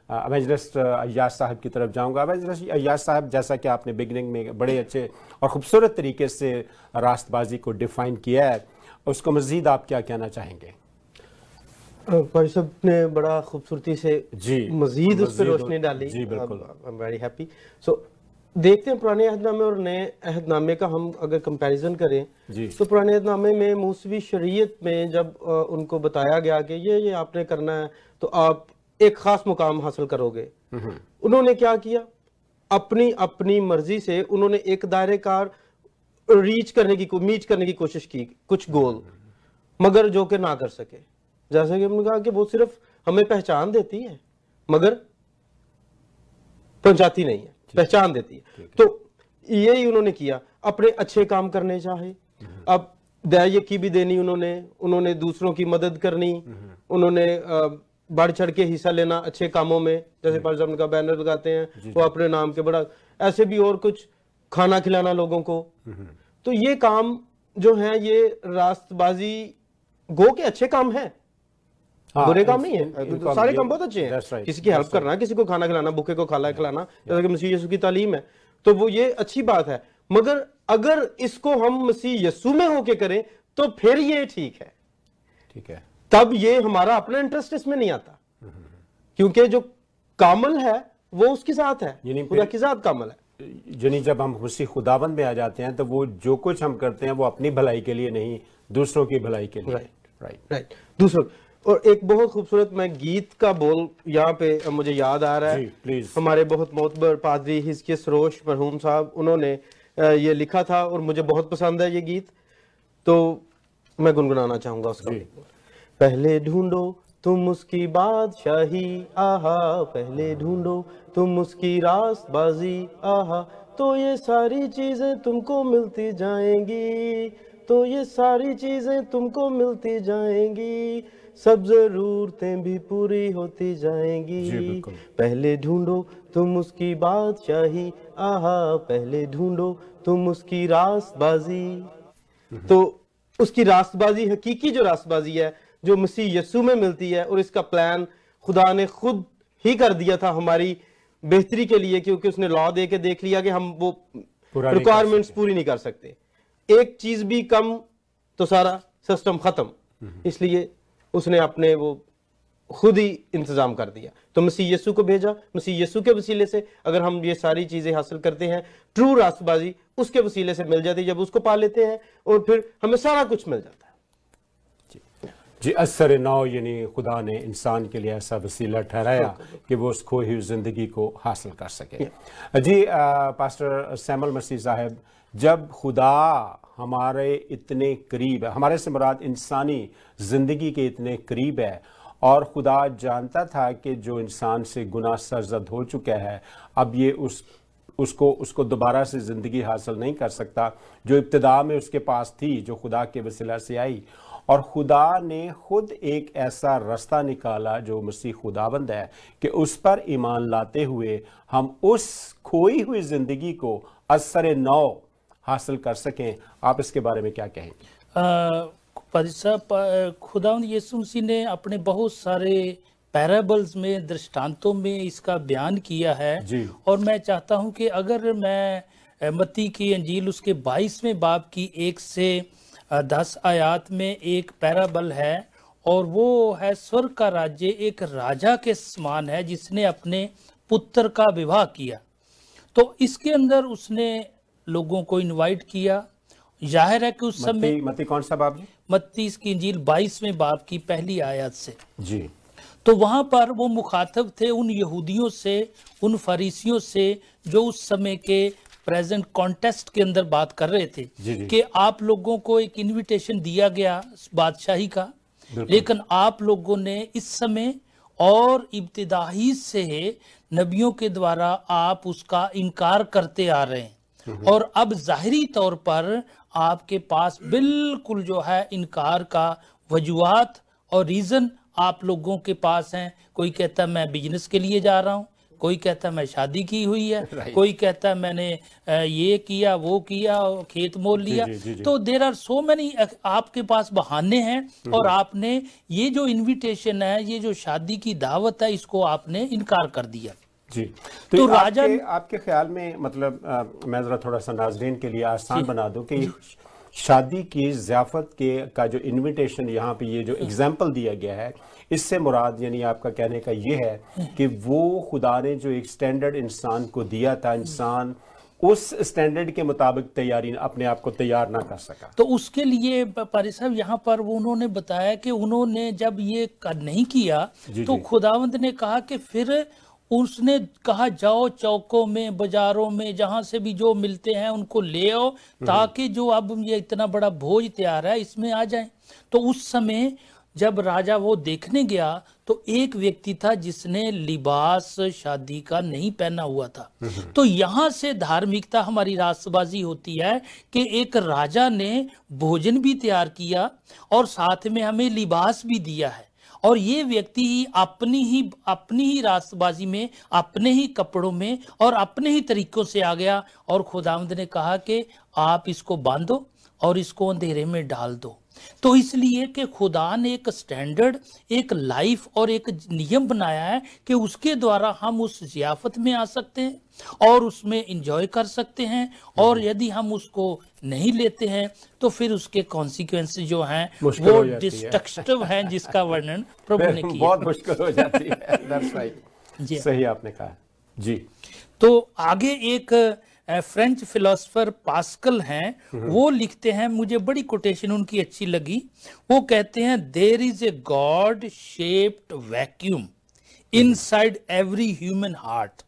अवेजरस्ट अयाज साहब की तरफ़ जाऊँगा। अवेजरस्ट अयाज साहब जैसा कि आपने बिगनिंग में बड़े अच्छे और ख़ूबसूरत तरीके से रास्तबाजी को डिफ़ाइन किया है उसको मज़ीद आप क्या कहना चाहेंगे? ने बड़ा खूबसूरती से जी। मजीद उस पर रोशनी डाली। जी बिल्कुल। I am very happy so देखते हैं पुराने अहदनामे और नए अहदनामे का हम अगर कंपैरिजन करें तो पुराने अहदनामे में मूसवी शरीयत में जब उनको बताया गया कि ये ये आपने करना है तो आप एक खास मुकाम हासिल करोगे। उन्होंने क्या किया? अपनी अपनी मर्ज़ी से उन्होंने एक दायरेकार रीच करने की मीच करने की कोशिश की कुछ गोल मगर जो कि ना कर सके। जैसे कि हमने कहा कि वो सिर्फ़ हमें पहचान देती है मगर पहुंचाती नहीं है। पहचान देती है। तो यही उन्होंने किया। अपने अच्छे काम करने चाहे। अब दया की भी देनी उन्होंने। उन्होंने दूसरों की मदद करनी। उन्होंने बढ़ चढ़ के हिस्सा लेना अच्छे कामों में। जैसे फॉर एग्ज़ाम्पल का बैनर लगाते हैं वो अपने नाम के बड़ा ऐसे भी और कुछ खाना खिलाना लोगों को। तो ये काम जो है ये रास्तबाजी गो के अच्छे काम है। हाँ, बुरे काम नहीं है तो सारे काम बहुत अच्छे हैं। right, किसी की हेल्प करना किसी को खाना खिलाना भूखे को खाना खिलाना जैसे कि मसीह यीशु की तालीम है। तो वो ये अच्छी बात है। मगर अगर इसको हम मसीह यीशु में होके करें तो फिर ये ठीक है। ठीक है। तब ये हमारा अपना इंटरेस्ट इसमें नहीं आता। क्योंकि जो कामल है वो उसके साथ है। खुदा के साथ कामल है। यानी जब हम मसीह खुदाबंद में आ जाते हैं तो वो जो कुछ हम करते हैं वो अपनी भलाई के लिए नहीं दूसरों की भलाई के लिए। राइट राइट राइट दूसरों और एक बहुत खूबसूरत मैं गीत का बोल यहाँ पे मुझे याद आ रहा है। प्लीज़ हमारे बहुत मोतबर पादरी हिजके सरोश मरहूम साहब उन्होंने ये लिखा था और मुझे बहुत पसंद है ये गीत। तो मैं गुनगुनाना चाहूँगा उसका। पहले ढूंढो तुम उसकी बादशाही आहा पहले ढूंढो तुम उसकी रास्तबाजी आहा। तो ये सारी चीज़ें तुमको मिलती जाएँगी तो ये सारी चीज़ें तुमको मिलती जाएँगी। सब जरूरतें भी पूरी होती जाएँगी। पहले ढूंढो तुम उसकी बादशाही आहा पहले ढूंढो तुम उसकी रास्तबाजी। तो उसकी रास्तबाजी हकीकी जो रास्तबाजी है जो मसीह यस्सु में मिलती है और इसका प्लान खुदा ने खुद ही कर दिया था हमारी बेहतरी के लिए क्योंकि उसने लॉ दे के देख लिया कि हम वो रिक्वायरमेंट्स पूरी नहीं कर सकते। एक चीज़ भी कम तो सारा सिस्टम खत्म। हम्म। इसलिए उसने अपने वो खुद ही इंतज़ाम कर दिया। तो मसीह यसु को भेजा। मसीह यसु के वसीले से अगर हम ये सारी चीज़ें हासिल करते हैं ट्रू रास्तबाजी उसके वसीले से मिल जाती है। जब उसको पा लेते हैं और फिर हमें सारा कुछ मिल जाता है। जी। असर नौ यानी खुदा ने इंसान के लिए ऐसा वसीला ठहराया कि वो उस खोई हुई ज़िंदगी को हासिल कर सके। जी आ, पास्टर सैमल मसीह साहब जब खुदा हमारे इतने करीब है। हमारे से मुराद इंसानी ज़िंदगी के इतने करीब है। और खुदा जानता था कि जो इंसान से गुनाह सरजद हो चुका है, अब ये उस, उसको उसको दोबारा से ज़िंदगी हासिल नहीं कर सकता। जो इब्तदा में उसके पास थी, जो खुदा के वसीला से आई। और खुदा ने खुद एक ऐसा रास्ता निकाला जो मसीह खुदाबंद है कि उस पर ईमान लाते हुए हम उस खोई हुई ज़िंदगी को असर नौ हासिल कर सकें। आप इसके बारे में क्या कहेंगे खुदा यीशु मसीह ने अपने बहुत सारे पैराबल्स में दृष्टांतों में इसका बयान किया है। और मैं चाहता हूँ कि अगर मैं मत्ती की अंजील उसके बाईसवें बाब की एक से दस आयात में एक पैराबल है और वो है स्वर्ग का राज्य एक राजा के समान है जिसने अपने पुत्र का विवाह किया। तो इसके अंदर उसने लोगों को इनवाइट किया। ज़ाहिर है कि उस समय मत्ती कौन सा बाब जी? मत्ती की इंजील बाईसवें बाब की पहली आयत से। जी। तो वहाँ पर वो मुखातब थे उन यहूदियों से उन फरीसियों से जो उस समय के प्रेजेंट कॉन्टेस्ट के अंदर बात कर रहे थे कि आप लोगों को एक इनविटेशन दिया गया बादशाही का। लेकिन आप लोगों ने इस समय और इब्तदाही से नबियों के द्वारा आप उसका इनकार करते आ रहे हैं। और अब जाहरी तौर पर आपके पास बिल्कुल जो है इनकार का वजूहत और रीज़न आप लोगों के पास हैं। कोई कहता मैं बिज़नेस के लिए जा रहा हूँ। कोई कहता है मैं शादी की हुई है। (laughs) कोई कहता मैंने ये किया वो किया खेत मोल लिया। जी, जी, जी, तो देर आर सो मैनी आपके पास बहाने हैं। और आपने ये जो इनविटेशन है ये जो शादी की दावत है इसको आपने इनकार कर दिया। जी। तो, तो राजा आपके, आपके ख्याल में मतलब आ, मैं जरा थोड़ा सा नाजरीन के लिए आसान बना दूँ कि शादी की ज़ियाफ़त के का जो इनविटेशन यहाँ पे ये जो एग्ज़ाम्पल दिया गया है इससे मुराद यानी आपका कहने का ये है कि वो खुदा ने जो एक स्टैंडर्ड इंसान को दिया था इंसान उस स्टैंडर्ड के मुताबिक तैयारी अपने आप को तैयार ना कर सका। तो उसके लिए पारी साहब यहाँ पर उन्होंने बताया कि उन्होंने जब ये नहीं किया जी तो खुदावंत ने कहा कि फिर उसने कहा जाओ चौकों में बाजारों में जहाँ से भी जो मिलते हैं उनको ले आओ हम्म। ताकि जो अब ये इतना बड़ा भोज तैयार है इसमें आ जाए तो उस समय जब राजा वो देखने गया तो एक व्यक्ति था जिसने लिबास शादी का नहीं पहना हुआ था हम्म। तो यहाँ से धार्मिकता हमारी रास्तबाजी होती है कि एक राजा ने भोजन भी तैयार किया और साथ में हमें लिबास भी दिया है और ये व्यक्ति ही अपनी ही अपनी ही रास्तबाजी में, अपने ही कपड़ों में और अपने ही तरीकों से आ गया और खुदामद ने कहा कि आप इसको बांधो और इसको अंधेरे में डाल दो। तो इसलिए कि खुदा ने एक स्टैंडर्ड एक लाइफ और एक नियम बनाया है कि उसके द्वारा हम उस जियाफत में आ सकते हैं और उसमें इंजॉय कर सकते हैं और हम्म। यदि हम उसको नहीं लेते हैं तो फिर उसके कॉन्सिक्वेंस जो हैं वो डिस्ट्रक्टिव है। हैं जिसका वर्णन (laughs) प्रभु ने किया। बहुत मुश्किल हो जाती है। (laughs) जी। सही आपने कहा। जी। तो आगे एक फ्रेंच फिलोसफर पास्कल हैं वो लिखते हैं मुझे बड़ी कोटेशन उनकी अच्छी लगी। वो कहते हैं there is a God shaped vacuum inside every human heart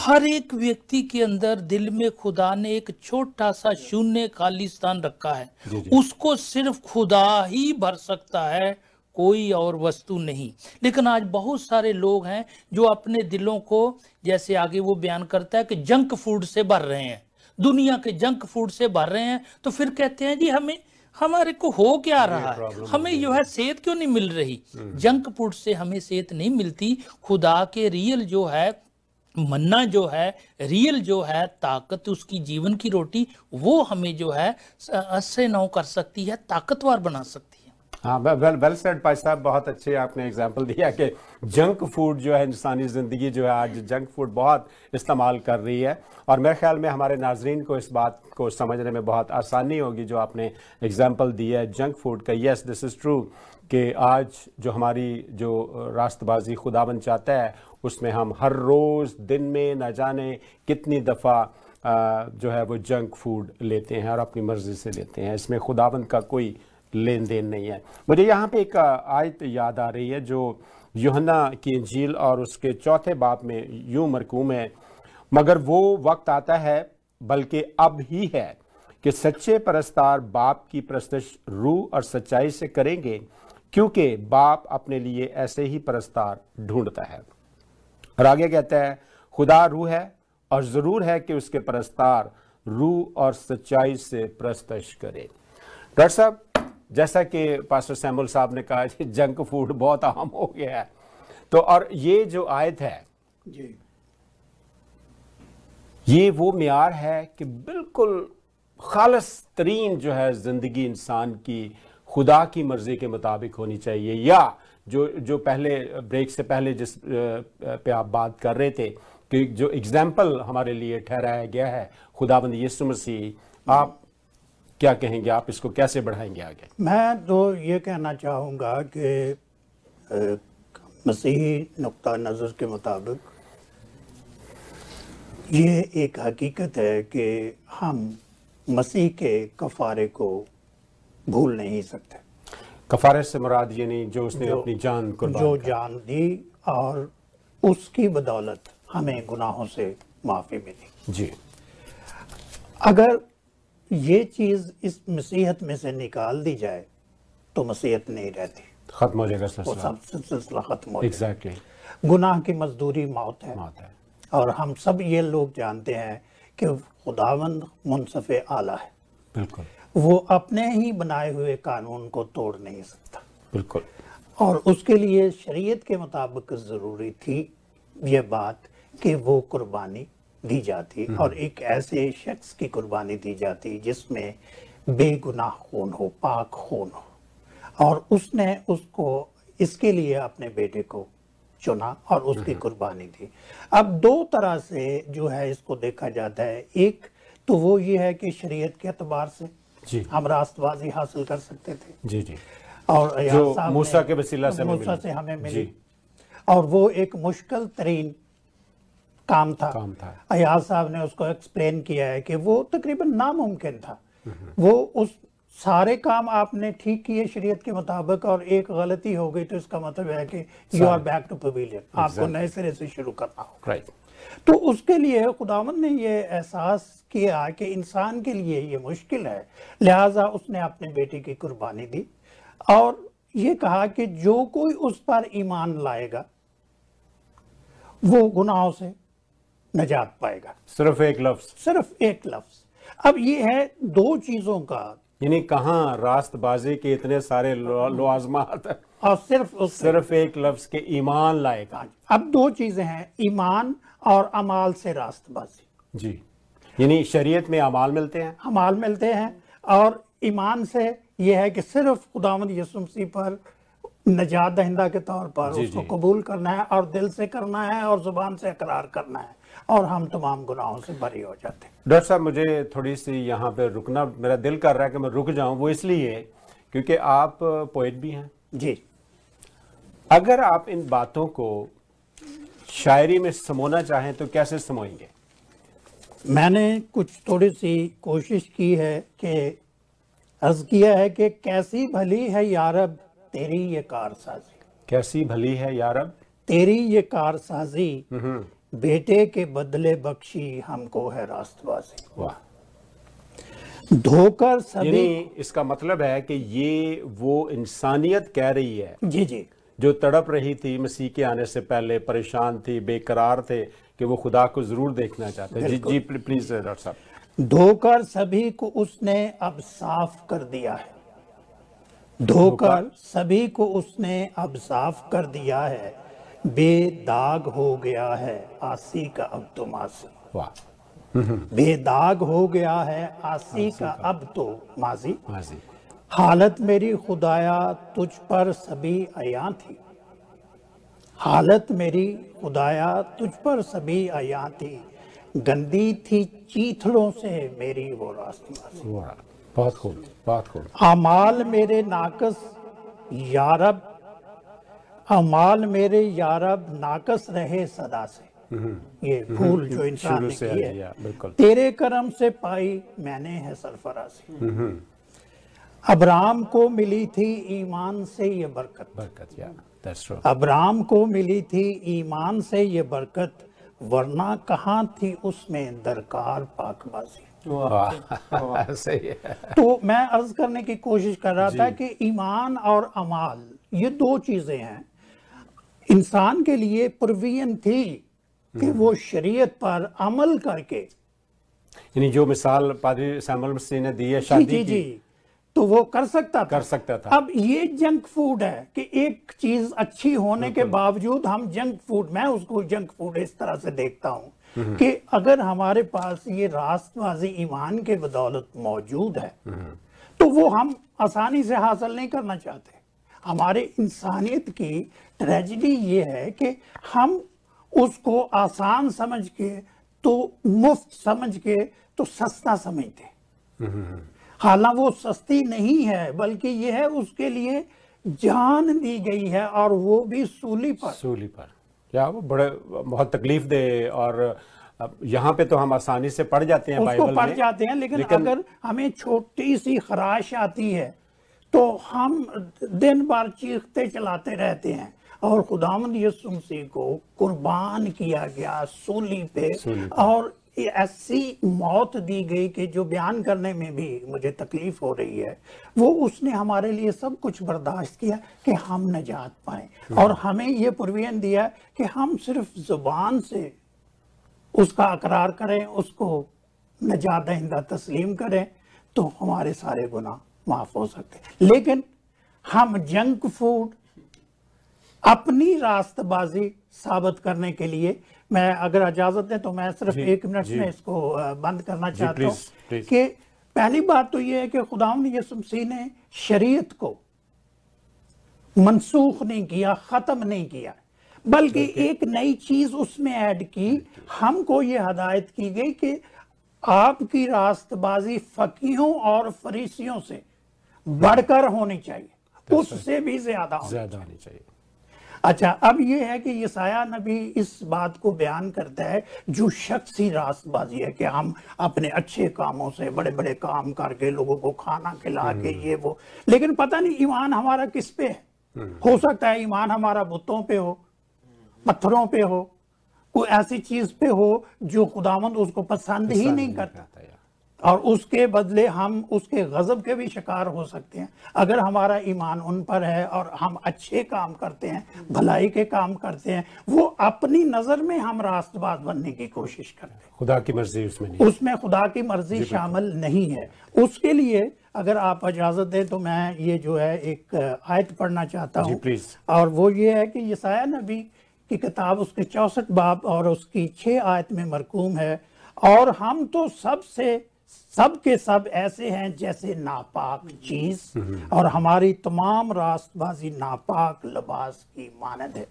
हर एक व्यक्ति के अंदर दिल में खुदा ने एक छोटा सा शून्य खाली स्थान रखा है। जी जी। उसको सिर्फ़ खुदा ही भर सकता है। कोई और वस्तु नहीं। लेकिन आज बहुत सारे लोग हैं जो अपने दिलों को जैसे आगे वो बयान करता है कि जंक फ़ूड से भर रहे हैं। दुनिया के जंक फ़ूड से भर रहे हैं। तो फिर कहते हैं जी हमें हमारे को हो क्या रहा है? हमें जो है सेहत क्यों नहीं मिल रही? हम्म। जंक फ़ूड से हमें सेहत नहीं मिलती। खुदा के रियल जो है मन्ना जो है रियल जो है ताकत उसकी जीवन की रोटी वो हमें जो है अस्से नौ कर सकती है ताकतवर बना सकती है वेल वेल सेड भाई साहब, बहुत अच्छे आपने एग्जांपल दिया कि जंक फ़ूड जो है, इंसानी ज़िंदगी जो है, आज जंक फ़ूड बहुत इस्तेमाल कर रही है। और मेरे ख्याल में हमारे नाजरीन को इस बात को समझने में बहुत आसानी होगी, जो आपने एग्जांपल दिया है जंक फ़ूड का। यस दिस इज़ ट्रू कि आज जो हमारी जो रास्तबाजी खुदाबन चाहता है, उसमें हम हर रोज़ दिन में न जाने कितनी दफ़ा जो है वो जंक फ़ूड लेते हैं और अपनी मर्ज़ी से लेते हैं। इसमें खुदाबंद का कोई लेन देन नहीं है। मुझे यहाँ पे एक आयत याद आ रही है जो योहना की झील और उसके चौथे बाप में, यूँ मरकूम है, मगर वो वक्त आता है, बल्कि अब ही है, कि सच्चे परस्तार बाप की प्रस्तश रूह और सच्चाई से करेंगे, क्योंकि बाप अपने लिए ऐसे ही परस्तार ढूंढता है। और आगे कहता है, खुदा रूह है और ज़रूर है कि उसके परस्तार रूह और सच्चाई से प्रस्तश करे। डॉक्टर साहब जैसा कि पास्टर सैमुल साहब ने कहा कि जंक फ़ूड बहुत आम हो गया है। तो और ये जो आयत है जी। ये वो म्यार है कि बिल्कुल खालस तरीन जो है ज़िंदगी इंसान की खुदा की मर्ज़ी के मुताबिक होनी चाहिए। या जो जो पहले ब्रेक से पहले जिस पे आप बात कर रहे थे कि जो एग्ज़ाम्पल हमारे लिए ठहराया गया है खुदाबंद यीशु मसीह आप क्या कहेंगे? आप इसको कैसे बढ़ाएँगे आगे? मैं तो ये कहना चाहूँगा कि मसीही नुक्ता नज़र के मुताबिक ये एक हकीकत है कि हम मसीह के कफारे को भूल नहीं सकते। कफारे से मुराद यानी जो उसने जो- अपनी जान कुर्बान जो जान दी और उसकी बदौलत हमें गुनाहों से माफ़ी मिली। जी। अगर ये चीज़ इस मसीहत में से निकाल दी जाए तो मसीहत नहीं रहती। खत्म हो जाएगा सिलसिला। खत्म हो जाए गुनाह की मजदूरी मौत है। मौत है। और हम सब ये लोग जानते हैं कि खुदावंद मुनसफ आला है। बिल्कुल। वो अपने ही बनाए हुए कानून को तोड़ नहीं सकता। बिल्कुल। और उसके लिए शरीयत के मुताबिक ज़रूरी थी ये बात कि वो कुर्बानी दी जाती और एक ऐसे शख्स की कुर्बानी दी जाती जिसमें बेगुनाह खून हो पाक खून हो। और उसने उसको इसके लिए अपने बेटे को चुना और उसकी कुर्बानी दी। अब दो तरह से जो है इसको देखा जाता है। एक तो वो ये है कि शरीयत के अतबार से जी। हम रास्तबाजी हासिल कर सकते थे। जी जी। और जो मूसा के वसीला से मूसा। से हमें मिली। और वो एक मुश्किल तरीन काम था। काम था। अयाज साहब ने उसको एक्सप्लेन किया है कि वो तकरीबन नामुमकिन था। वो उस सारे काम आपने ठीक किए शरीयत के मुताबिक और एक गलती हो गई तो इसका मतलब है कि you are back to pavilion आपको नए सिरे से शुरू करना होगा। राइट तो उसके लिए खुदावन ने ये एहसास किया कि इंसान के लिए ये मुश्किल है। लिहाजा उसने अपने बेटे की कुर्बानी दी और ये कहा कि जो कोई उस पर ईमान लाएगा वो गुनाहों से नजात पाएगा। सिर्फ़ एक लफ्ज। सिर्फ़ एक लफ्ज। अब ये है दो चीज़ों का। यानी कहाँ रास्तबाजी के इतने सारे लवाजमात। और सिर्फ़ उस सिर्फ़ एक लफ्ज के ईमान लाएगा अब दो चीज़ें हैं ईमान और अमाल से रास्तबाजी। जी। यानी शरीयत में अमाल मिलते हैं। अमाल मिलते हैं और ईमान से यह है कि सिर्फ़ खुदावंद यसु मसीह पर नजात दहिंदा के तौर पर जी, उसको जी। कबूल करना है और दिल से करना है और ज़ुबान से इकरार करना है। और हम तमाम गुनाहों से बरी हो जाते हैं। डॉक्टर साहब मुझे थोड़ी सी यहाँ पे रुकना मेरा दिल कर रहा है कि मैं रुक जाऊँ वो इसलिए क्योंकि आप पोइट भी हैं। जी। अगर आप इन बातों को शायरी में समोना चाहें तो कैसे समोएँगे? मैंने कुछ थोड़ी सी कोशिश की है कि अर्ज़ किया है कि कैसी भली है यारब तेरी ये कारसाजी। कैसी भली है यारब? तेरी ये कारसाजी बेटे के बदले बख्शी हमको है रास्तबाजी वाह। धोकर सभी इसका मतलब है कि ये वो इंसानियत कह रही है। जी जी। जो तड़प रही थी मसीह के आने से पहले परेशान थी बेकरार थे कि वो खुदा को ज़रूर देखना चाहते जी जी प्लीज़ डॉक्टर साहब। धोकर सभी को उसने अब साफ़ कर दिया है। धोकर सभी को उसने अब साफ़ कर दिया है। बेदाग हो गया है आसी का अब तो मासी वाह। बेदाग हो गया है आसी का अब तो माजी। हालत मेरी खुदाया तुझ पर सभी अया थी। हालत मेरी खुदाया तुझ पर सभी अया थी। गंदी थी चीथड़ों से मेरी वो रास्ती। बहुत खूब बहुत खूब। अमाल मेरे नाकस यारब अमाल मेरे यारब नाकस रहे सदा से। ये भूल जो इंसान ने की है तेरे करम से पाई मैंने है सरफराजी। अब्राम को मिली थी ईमान से ये बरकत। बरकत या अब्राम को मिली थी ईमान से ये बरकत वरना कहाँ थी उसमें दरकार पाकबाजी। (laughs) सही है। तो मैं अर्ज़ करने की कोशिश कर रहा था कि ईमान और अमाल ये दो चीज़ें हैं। इंसान के लिए प्रवीन थी कि वो शरीयत पर अमल करके। यानी जो मिसाल पादरी सैमुअल ने दी है शादी जी की जी। तो वो कर सकता था। कर सकता था। अब ये जंक फ़ूड है कि एक चीज़ अच्छी होने के बावजूद हम जंक फ़ूड मैं उसको जंक फ़ूड इस तरह से देखता हूँ कि अगर हमारे पास ये रास्तबाजी ईमान के बदौलत मौजूद है तो वो हम आसानी से हासिल नहीं करना चाहते। हमारे इंसानियत की ट्रेजिडी ये है कि हम उसको आसान समझ के तो मुफ़्त समझ के तो सस्ता समझते हालाँकि वो सस्ती नहीं है बल्कि ये है उसके लिए जान दी गई है और वो भी सूली पर। सूली पर। क्या वो बड़े बहुत तकलीफ़ दे और यहाँ पे तो हम आसानी से पढ़ जाते हैं उसको बाइबल पढ़ में जाते हैं लेकिन, लेकिन- अगर हमें छोटी सी खराश आती है तो हम दिन भर चीखते चलाते रहते हैं। और खुदामद यसु मसीह को कुर्बान किया गया सूली पे। और ऐसी मौत दी गई कि जो बयान करने में भी मुझे तकलीफ़ हो रही है वो उसने हमारे लिए सब कुछ बर्दाश्त किया कि हम नजात पाए। और हमें ये पुरवियन दिया कि हम सिर्फ़ ज़ुबान से उसका अकरार करें उसको नजात दहिंदा तस्लीम करें तो हमारे सारे गुनाह माफ़ हो सकते लेकिन हम जंक फ़ूड अपनी रास्तबाजी साबित करने के लिए मैं अगर इजाज़त दें तो मैं सिर्फ़ एक मिनट में इसको बंद करना चाहता हूँ कि पहली बात तो यह है कि खुदा यसु मसीह ने शरीयत को मनसूख नहीं किया खत्म नहीं किया बल्कि एक नई चीज़ उसमें ऐड की। हमको ये हदायत की गई कि आपकी रास्तबाजी फकीहों और फरीसियों से बढ़कर होनी चाहिए उससे भी ज़्यादा ज़्यादा होनी चाहिए। अच्छा अब ये है कि यसाया नबी इस बात को बयान करता है जो शख्स ही रास्तबाजी है कि हम अपने अच्छे कामों से बड़े बड़े काम करके लोगों को खाना खिला के ये वो। लेकिन पता नहीं ईमान हमारा किस पे है? हो सकता है ईमान हमारा बुतों पे हो पत्थरों पे हो कोई ऐसी चीज़ पे हो जो खुदामंद उसको पसंद ही नहीं करता। और उसके बदले हम उसके गजब के भी शिकार हो सकते हैं। अगर हमारा ईमान उन पर है और हम अच्छे काम करते हैं भलाई के काम करते हैं वो अपनी नज़र में हम रास्तबाज बनने की कोशिश करते हैं। खुदा की मर्ज़ी उसमें नहीं उसमें खुदा की मर्ज़ी शामिल नहीं है। उसके लिए अगर आप इजाज़त दें तो मैं ये जो है एक आयत पढ़ना चाहता हूँ. और वो ये है कि यसाया नबी की किताब उसके चौसठ बाब और उसकी छह आयत में मरकूम है। और हम तो सबसे सब के सब ऐसे हैं जैसे नापाक चीज़, और हमारी तमाम रास्तबाजी नापाक लिबास की मानद है।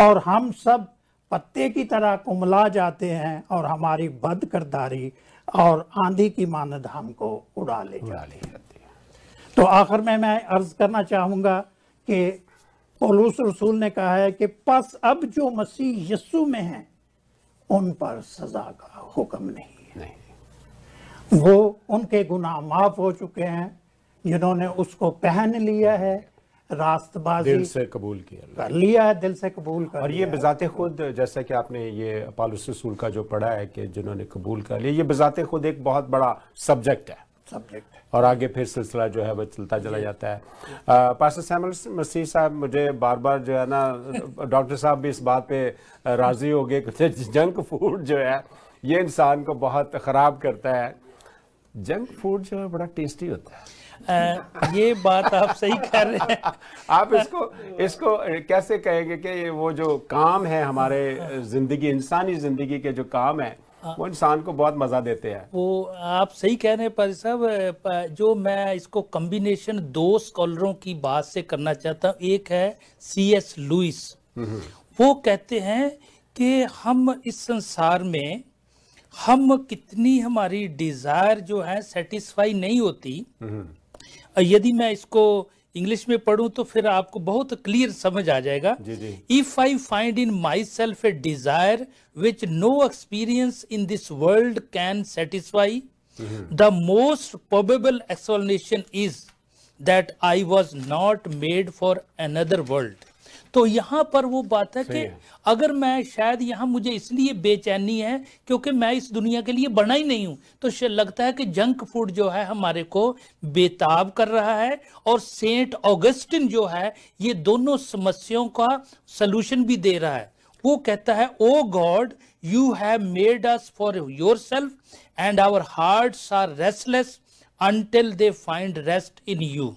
और हम सब पत्ते की तरह कुमला जाते हैं और हमारी बद करदारी और आंधी की मानद हमको उड़ा ले जाती है। तो आखिर में मैं अर्ज़ करना चाहूँगा कि पौलुस रसूल ने कहा है कि पस अब जो मसीह यस्सु में हैं, उन पर सजा का हुक्म नहीं वो उनके गुनाह माफ़ हो चुके हैं जिन्होंने उसको पहन लिया है रास्तबाजी दिल से कबूल किया। कर लिया है दिल से कबूल कर और ये बजाते खुद जैसा कि आपने ये पालुस रसूल का जो पढ़ा है कि जिन्होंने कबूल कर लिया ये बजाते खुद एक बहुत बड़ा सब्जेक्ट है। सब्जेक्ट है। और आगे फिर सिलसिला जो है वो चलता चला जाता है। पास्टर सैमुअल मसीह साहब मुझे बार बार जो है ना डॉक्टर साहब भी इस बात पे राज़ी हो गए कि जंक फ़ूड जो है ये इंसान को बहुत ख़राब करता है। जंक फ़ूड जो है बड़ा टेस्टी होता है। अ, ये बात आप सही कह रहे हैं। (laughs) आप इसको इसको कैसे कहेंगे कि ये वो जो काम है हमारे ज़िंदगी इंसानी ज़िंदगी के जो काम है वो इंसान को बहुत मज़ा देते हैं। वो आप सही कह रहे हैं पर साहब जो मैं इसको कम्बिनेशन दो स्कॉलरों की बात से करना चाहता हूँ एक है सी एस लुइस वो कहते हैं कि हम इस संसार में हम कितनी हमारी डिज़ायर जो है सेटिस्फाई नहीं होती हम्म। यदि मैं इसको इंग्लिश में पढूं तो फिर आपको बहुत क्लियर समझ आ जाएगा। If I find in myself a desire which no experience in this world can satisfy the most probable explanation is that I was not made for another world तो यहाँ पर वो बात है कि अगर मैं शायद यहाँ मुझे इसलिए बेचैनी है क्योंकि मैं इस दुनिया के लिए बना ही नहीं हूँ तो लगता है कि जंक फ़ूड जो है हमारे को बेताब कर रहा है और सेंट ऑगस्टिन जो है ये दोनों समस्याओं का सलूशन भी दे रहा है। वो कहता है ओ God you have made us for yourself and our heart are restless until they find rest in you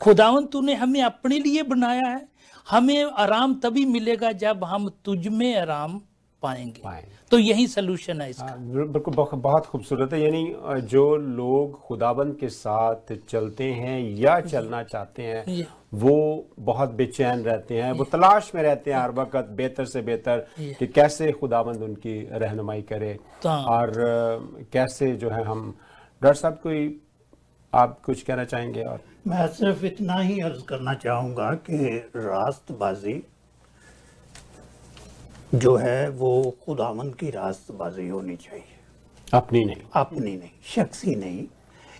खुदावन तूने हमें अपने लिए बनाया है। हमें आराम तभी मिलेगा जब हम तुझ में आराम पाएँगे। पाएँ। तो यही सोल्यूशन है इसका। हाँ, बिल्कुल बहुत बहुत खूबसूरत है। यानी जो लोग खुदाबंद के साथ चलते हैं या चलना चाहते हैं वो बहुत बेचैन रहते हैं वो तलाश में रहते हैं हर वक्त बेहतर से बेहतर कि कैसे खुदाबंद उनकी रहनुमाई करे हाँ। और कैसे जो है हम डॉक्टर साहब कोई आप कुछ कहना चाहेंगे और? मैं सिर्फ़ इतना ही अर्ज़ करना चाहूँगा कि रास्तबाजी जो है वो खुदावंद की रास्तबाजी होनी चाहिए। अपनी नहीं। अपनी नहीं शख्सी नहीं।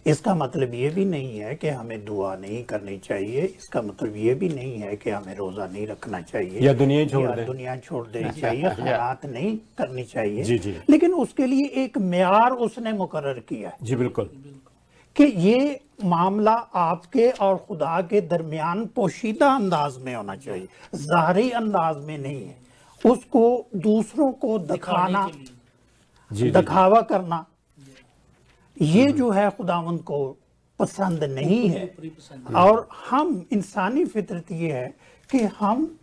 इसका मतलब ये भी नहीं है कि हमें दुआ नहीं करनी चाहिए। इसका मतलब ये भी नहीं है कि हमें रोजा नहीं रखना चाहिए। या दुनिया छोड़ या दुनिया छोड़ देनी चाहिए (laughs) खैरात नहीं करनी चाहिए। जी, जी। लेकिन उसके लिए एक मैार उसने मुकर किया है। जी बिल्कुल। कि ये मामला आपके और खुदा के दरमियान पोशीदा अंदाज में होना चाहिए। जाहरी अंदाज में नहीं है। उसको दूसरों को दिखाना दिखावा करना ये जो है खुदावंद को पसंद नहीं है। और हम इंसानी फितरत ये है कि हम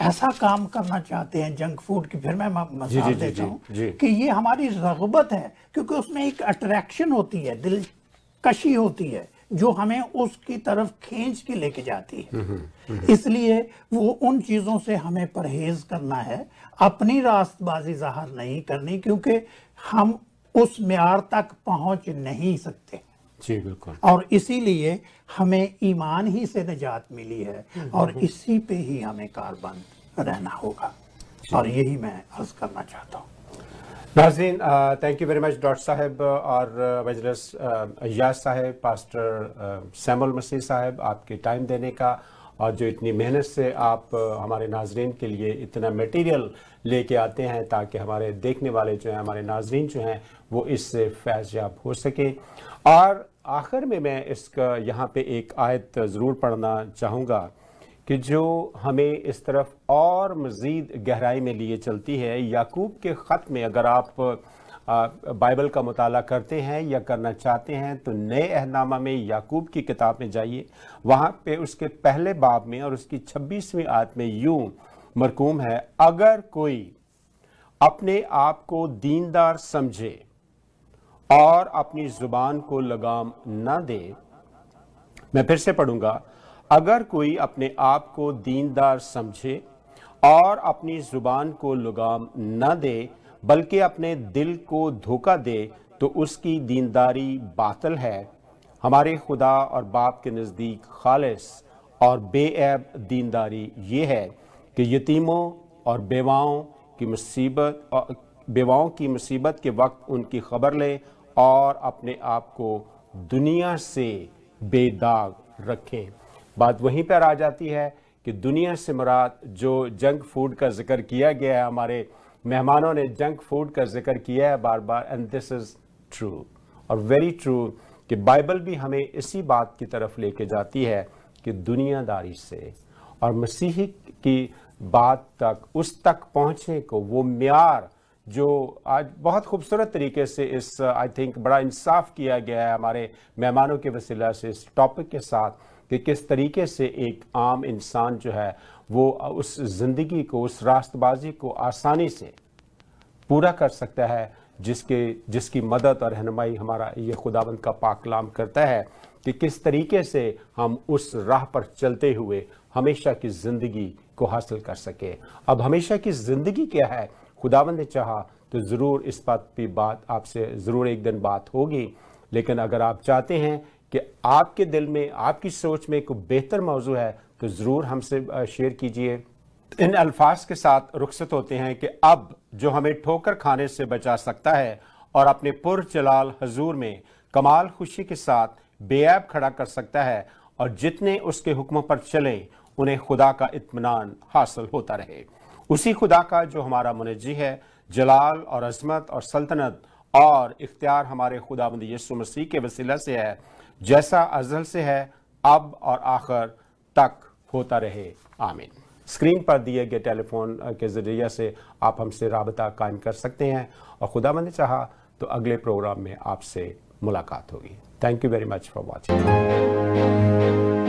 ऐसा काम करना चाहते हैं जंक फ़ूड की। फिर मैं मिसाल देता हूँ कि ये हमारी रगबत है क्योंकि उसमें एक अट्रैक्शन होती है दिलकशी होती है जो हमें उसकी तरफ़ खींच के लेके जाती है। इसलिए वो उन चीज़ों से हमें परहेज करना है। अपनी रास्तबाजी ज़ाहिर नहीं करनी क्योंकि हम उस म्यार तक पहुँच नहीं सकते। जी बिल्कुल। और इसीलिए हमें ईमान ही से निजात मिली है और इसी पे ही हमें कारबंद रहना होगा। और यही मैं अर्ज़ करना चाहता हूँ। नाजीन thank you very much doctor साहब और वजरस अयाज साहब पास्टर सैमुल मसीह साहब आपके टाइम देने का और जो इतनी मेहनत से आप हमारे नाजरन के लिए इतना मटेरियल लेके आते हैं ताकि हमारे देखने वाले जो हैं, हमारे नाजरीन जो हैं, वो इससे फैज़याब हो सकें। और आखिर में मैं इसका यहाँ पे एक आयत ज़रूर पढ़ना चाहूँगा। कि जो हमें इस तरफ़ और मज़ीद गहराई में लिए चलती है, याकूब के ख़त में अगर आप बाइबल का मताल करते हैं या करना चाहते हैं तो नए अहनामा में याकूब की किताब में जाइए। वहाँ पे उसके पहले बाब में और उसकी छब्बीसवीं आयत में यूँ मरकूम है, अगर कोई अपने आप को दीनदार समझे और अपनी ज़ुबान को लगाम न दे, मैं फिर से पढ़ूँगा अगर कोई अपने आप को दीनदार समझे और अपनी ज़ुबान को लगाम न दे, बल्कि अपने दिल को धोखा दे तो उसकी दीनदारी बातल है। हमारे खुदा और बाप के नज़दीक खालिस और बेऐब दीनदारी ये है कि यतीमों और बेवाओं की मुसीबत, बेवाओं की मुसीबत के वक्त उनकी खबर ले और अपने आप को दुनिया से बेदाग रखें। बात वहीं पर आ जाती है कि दुनिया से मुराद जो जंक फ़ूड का ज़िक्र किया गया है, हमारे मेहमानों ने जंक फ़ूड का ज़िक्र किया है बार बार एंड दिस इज़ ट्रू और वेरी ट्रू कि बाइबल भी हमें इसी बात की तरफ़ लेके जाती है कि दुनियादारी से और मसीही की बात तक, उस तक पहुँचने को, वो म्यार जो आज बहुत खूबसूरत तरीके से इस आई थिंक बड़ा इंसाफ किया गया है हमारे मेहमानों के वसीला से इस टॉपिक के साथ। कि किस तरीके से एक आम इंसान जो है वो उस ज़िंदगी को, उस रास्तबाजी को आसानी से पूरा कर सकता है, जिसके, जिसकी मदद और रहनुमाई हमारा ये खुदावंद का पाकलाम करता है कि किस तरीके से हम उस राह पर चलते हुए हमेशा की ज़िंदगी को हासिल कर सके। अब हमेशा की ज़िंदगी क्या है? खुदावंद ने चाहा तो ज़रूर इस बात की बात आपसे, ज़रूर एक दिन बात होगी, लेकिन अगर आप चाहते हैं कि आपके दिल में, आपकी सोच में कोई बेहतर मौजू है तो ज़रूर हमसे शेयर कीजिए। इन अल्फाज के साथ रुखसत होते हैं कि अब जो हमें ठोकर खाने से बचा सकता है और अपने पुर जलाल हजूर में कमाल खुशी के साथ बेऐब खड़ा कर सकता है और जितने उसके हुक्मों पर चले, उन्हें खुदा का इतमान हासिल होता रहे। उसी खुदा का जो हमारा मुनजी है, जलाल और अजमत और सल्तनत और इख्तियार हमारे खुदाबंद यीशु मसीह के वसीला से है जैसा अजल से है, अब और आखिर तक होता रहे। आमीन। स्क्रीन पर दिए गए टेलीफोन के ज़रिए से आप हमसे रबता कायम कर सकते हैं और खुदा ने चाहा तो अगले प्रोग्राम में आपसे मुलाकात होगी। Thank you very much for watching